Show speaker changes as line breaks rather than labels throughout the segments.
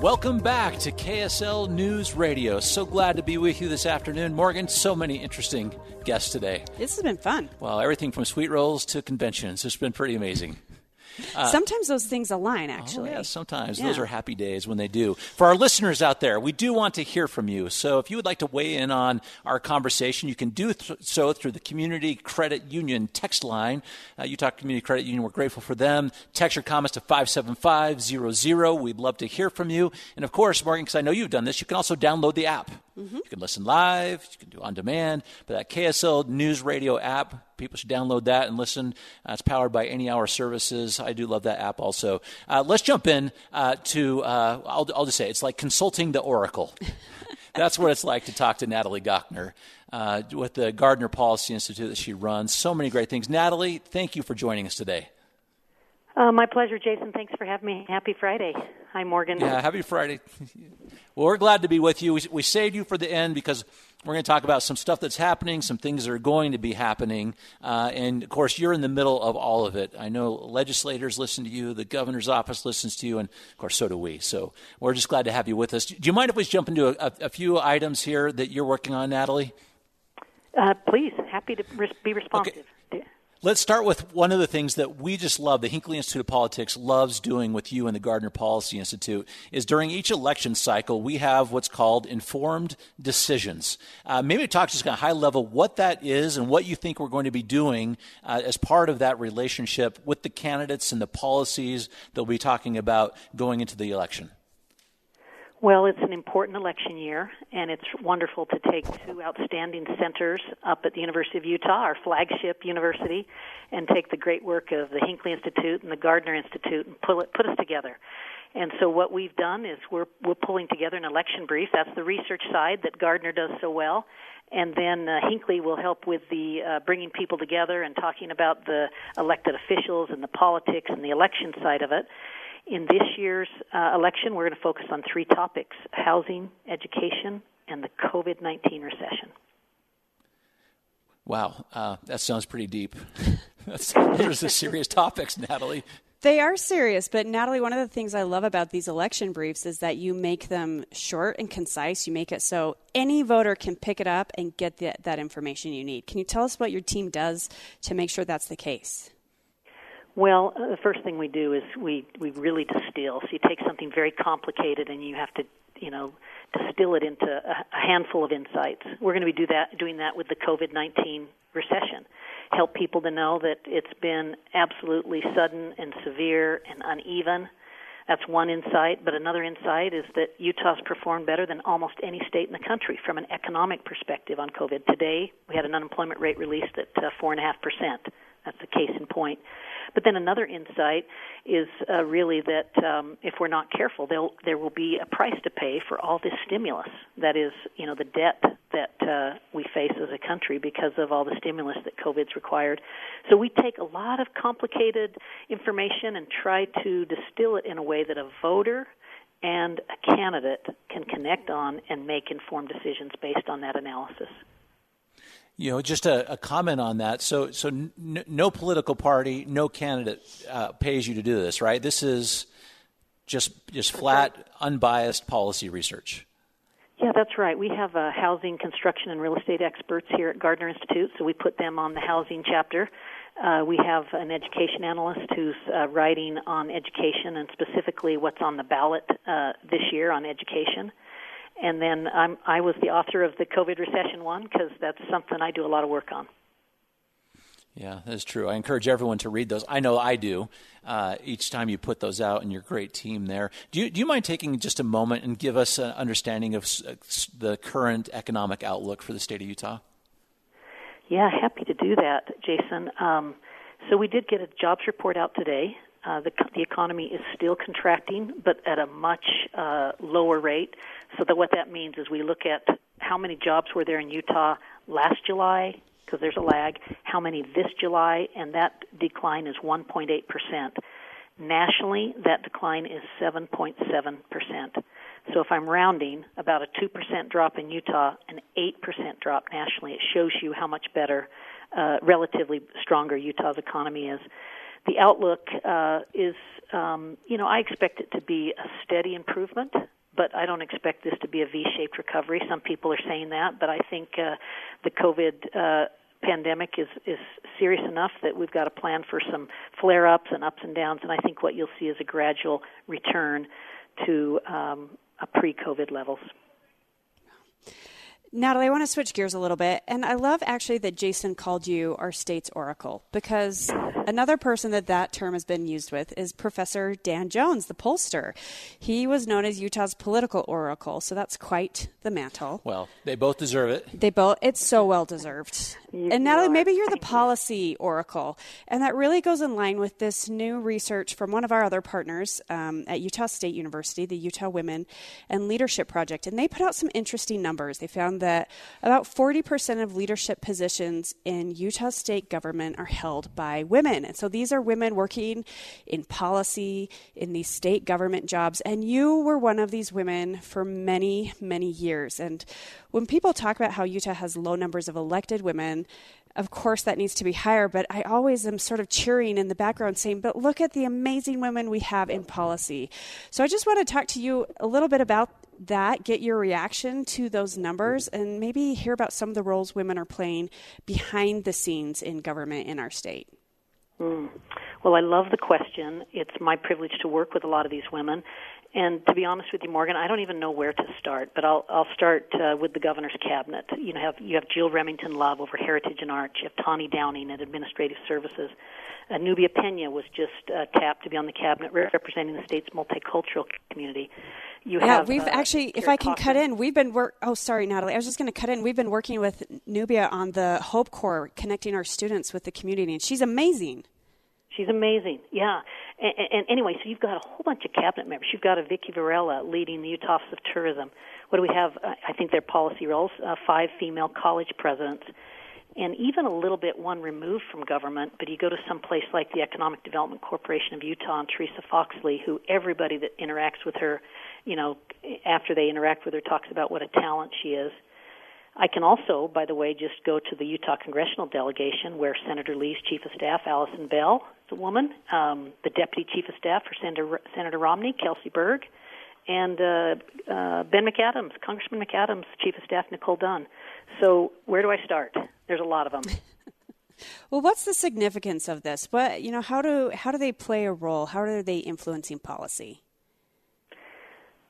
Welcome back to KSL News Radio. So glad to be with you this afternoon. Morgan, so many interesting guests today.
This has been fun.
Well, everything from sweet rolls to conventions. It's been pretty amazing.
Uh, sometimes those things align, actually.
Oh, yeah, sometimes. Yeah. Those are happy days when they do. For our listeners out there, we do want to hear from you. So if you would like to weigh in on our conversation, you can do th- so through the Community Credit Union text line. Uh, Utah Community Credit Union, we're grateful for them. Text your comments to 57500. We'd love to hear from you. And of course, Morgan, because I know you've done this, you can also download the app. Mm-hmm. You can listen live, you can do on demand, but that KSL News Radio app, people should download that and listen. Uh, it's powered by Any Hour Services. I do love that app also. Uh, let's jump in uh, to, uh, I'll, I'll just say, it's like consulting the Oracle. That's what it's like to talk to Natalie Gochnour uh, with the Gardner Policy Institute that she runs. So many great things. Natalie, thank you for joining us today.
Uh, my pleasure, Jason. Thanks for having me. Happy Friday. Hi, Morgan.
Yeah, happy Friday. well, we're glad to be with you. We, we saved you for the end because we're going to talk about some stuff that's happening, some things that are going to be happening. Uh, and of course, you're in the middle of all of it. I know legislators listen to you, the governor's office listens to you, and of course, so do we. So we're just glad to have you with us. Do you mind if we jump into a, a, few items here that you're working on, Natalie?
Uh, please, happy to be responsive. Okay.
Let's start with one of the things that we just love, the Hinckley Institute of Politics loves doing with you and the Gardner Policy Institute, is during each election cycle, we have what's called informed decisions. Uh, maybe talk just kind of high level what that is and what you think we're going to be doing uh, as part of that relationship with the candidates and the policies that we'll be talking about going into the election.
Well, it's an important election year, and it's wonderful to take two outstanding centers up at the University of Utah, our flagship university, and take the great work of the Hinckley Institute and the Gardner Institute and pull it, put us together. And so what we've done is we're we're pulling together an election brief. That's the research side that Gardner does so well, and then uh, Hinckley will help with the uh, bringing people together and talking about the elected officials and the politics and the election side of it. In this year's uh, election, we're going to focus on three topics housing, education, and the COVID 19 recession.
Wow, uh, that sounds pretty deep. those are the serious topics, Natalie.
They are serious, but Natalie, one of the things I love about these election briefs is that you make them short and concise. You make it so any voter can pick it up and get the, that information you need. Can you tell us what your team does to make sure that's the case?
Well, uh, the first thing we do is we we really distill. So you take something very complicated and you have to, you know, distill it into a, a handful of insights. We're going to be do that doing that with the COVID-19 recession. Help people to know that it's been absolutely sudden and severe and uneven. That's one insight, but another insight is that Utah's performed better than almost any state in the country from an economic perspective on COVID. Today, we had an unemployment rate released at uh, 4.5%. That's the case in point. But then another insight is uh, really that um, if we're not careful, there will be a price to pay for all this stimulus. That is, you know, the debt that uh, we face as a country because of all the stimulus that COVID's required. So we take a lot of complicated information and try to distill it in a way that a voter and a candidate can connect on and make informed decisions based on that analysis.
You know, just a, a comment on that. So, so n- no political party, no candidate uh, pays you to do this, right? This is just just flat, unbiased policy research.
Yeah, that's right. We have uh, housing, construction, and real estate experts here at Gardner Institute, so we put them on the housing chapter. Uh, we have an education analyst who's uh, writing on education and specifically what's on the ballot uh, this year on education. And then I'm, I was the author of the COVID recession one because that's something I do a lot of work on.
Yeah, that's true. I encourage everyone to read those. I know I do. Uh, each time you put those out, and your great team there. Do you do you mind taking just a moment and give us an understanding of uh, the current economic outlook for the state of Utah?
Yeah, happy to do that, Jason. Um, so we did get a jobs report out today. Uh, the, the economy is still contracting, but at a much uh, lower rate. So that what that means is we look at how many jobs were there in Utah last July, because there's a lag, how many this July, and that decline is 1.8%. Nationally, that decline is 7.7%. So if I'm rounding, about a 2% drop in Utah, an 8% drop nationally, it shows you how much better, uh, relatively stronger Utah's economy is. The outlook uh, is, um, you know, I expect it to be a steady improvement but I don't expect this to be a V-shaped recovery. Some people are saying that, but I think uh, the COVID uh, pandemic is is serious enough that we've got to plan for some flare-ups and ups and downs. And I think what you'll see is a gradual return to um, a pre-COVID levels.
Natalie, I want to switch gears a little bit. And I love actually that Jason called you our state's oracle because another person that that term has been used with is Professor Dan Jones, the pollster. He was known as Utah's political oracle, so that's quite the mantle.
Well, they both deserve it.
They both, it's so well deserved. You and Natalie, are. maybe you're the policy oracle. And that really goes in line with this new research from one of our other partners um, at Utah State University, the Utah Women and Leadership Project. And they put out some interesting numbers. They found that about 40% of leadership positions in Utah state government are held by women. And so these are women working in policy, in these state government jobs. And you were one of these women for many, many years. And when people talk about how Utah has low numbers of elected women, of course that needs to be higher, but I always am sort of cheering in the background saying, but look at the amazing women we have in policy. So I just want to talk to you a little bit about that, get your reaction to those numbers, and maybe hear about some of the roles women are playing behind the scenes in government in our state.
Mm. Well, I love the question. It's my privilege to work with a lot of these women. And to be honest with you, Morgan, I don't even know where to start. But I'll I'll start uh, with the governor's cabinet. You know, have you have Jill Remington Love over Heritage and Arts. You have Tani Downing at Administrative Services. Uh, Nubia Pena was just uh, tapped to be on the cabinet representing the state's multicultural community.
You yeah, have, we've uh, actually, if I can cut in, we've been work. Oh, sorry, Natalie. I was just going to cut in. We've been working with Nubia on the Hope Corps, connecting our students with the community, and she's amazing.
She's amazing, yeah. And, and anyway, so you've got a whole bunch of cabinet members. You've got a Vicki Varela leading the Utah Office of Tourism. What do we have? Uh, I think their policy roles: uh, five female college presidents, and even a little bit one removed from government. But you go to some place like the Economic Development Corporation of Utah and Theresa Foxley, who everybody that interacts with her, you know, after they interact with her, talks about what a talent she is. I can also, by the way, just go to the Utah congressional delegation where Senator Lee's chief of staff, Allyson Bell, is a woman, um, the deputy chief of staff for Senator, Senator Romney, Kelsey Berg, and uh, uh, Ben McAdams, Congressman McAdams, chief of staff, Nicole Dunn. So where do I start? There's a lot of them.
well, what's the significance of this? What you know, how do how do they play a role? How are they influencing policy?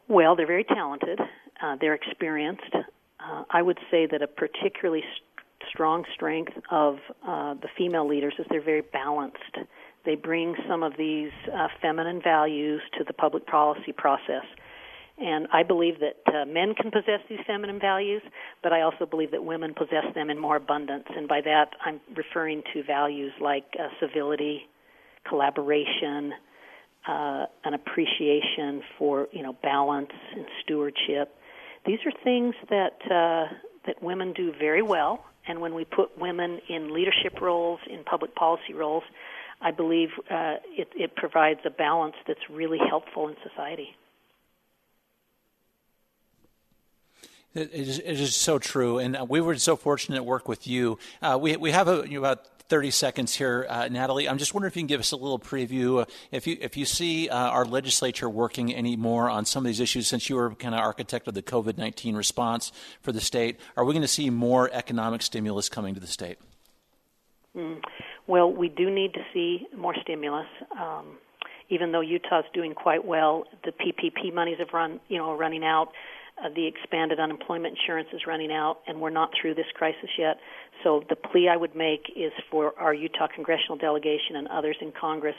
Well, they're very talented. Uh, they're experienced uh, I would say that a particularly st- strong strength of uh, the female leaders is they're very balanced. They bring some of these uh, feminine values to the public policy process. And I believe that uh, men can possess these feminine values, but I also believe that women possess them in more abundance. And by that, I'm referring to values like uh, civility, collaboration, uh, an appreciation for you know balance and stewardship, these are things that uh, that women do very well, and when we put women in leadership roles, in public policy roles, I believe uh, it, it provides a balance that's really helpful in society.
It is, it is, so true, and we were so fortunate to work with you. Uh, we we have a, you know, about 30 seconds here, uh, Natalie. I'm just wondering if you can give us a little preview. Uh, if you if you see uh, our legislature working any more on some of these issues, since you were kind of architect of the COVID 19 response for the state, are we going to see more economic stimulus coming to the state?
Mm. Well, we do need to see more stimulus. Um, even though Utah's doing quite well, the PPP monies have run, you know, running out. Uh, the expanded unemployment insurance is running out, and we're not through this crisis yet. So the plea I would make is for our Utah congressional delegation and others in Congress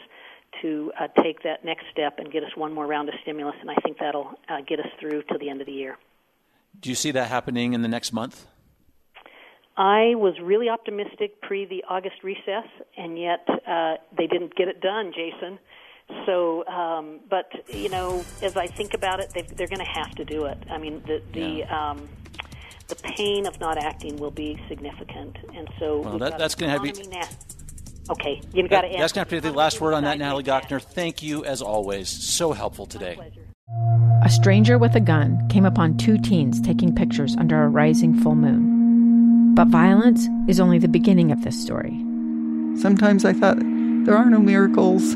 to uh, take that next step and get us one more round of stimulus, and I think that'll uh, get us through to the end of the year.
Do you see that happening in the next month?
I was really optimistic pre the August recess, and yet uh, they didn't get it done, Jason. So, um, but you know, as I think about it, they're going to have to do it. I mean, the the yeah. um, the pain of not acting will be significant, and so
well, that, that's going to have to be.
Na- okay, You've got to.
That's going to have to be the last word on that, Natalie Gochnour. Thank you as always. So helpful today.
A stranger with a gun came upon two teens taking pictures under a rising full moon. But violence is only the beginning of this story.
Sometimes I thought there are no miracles.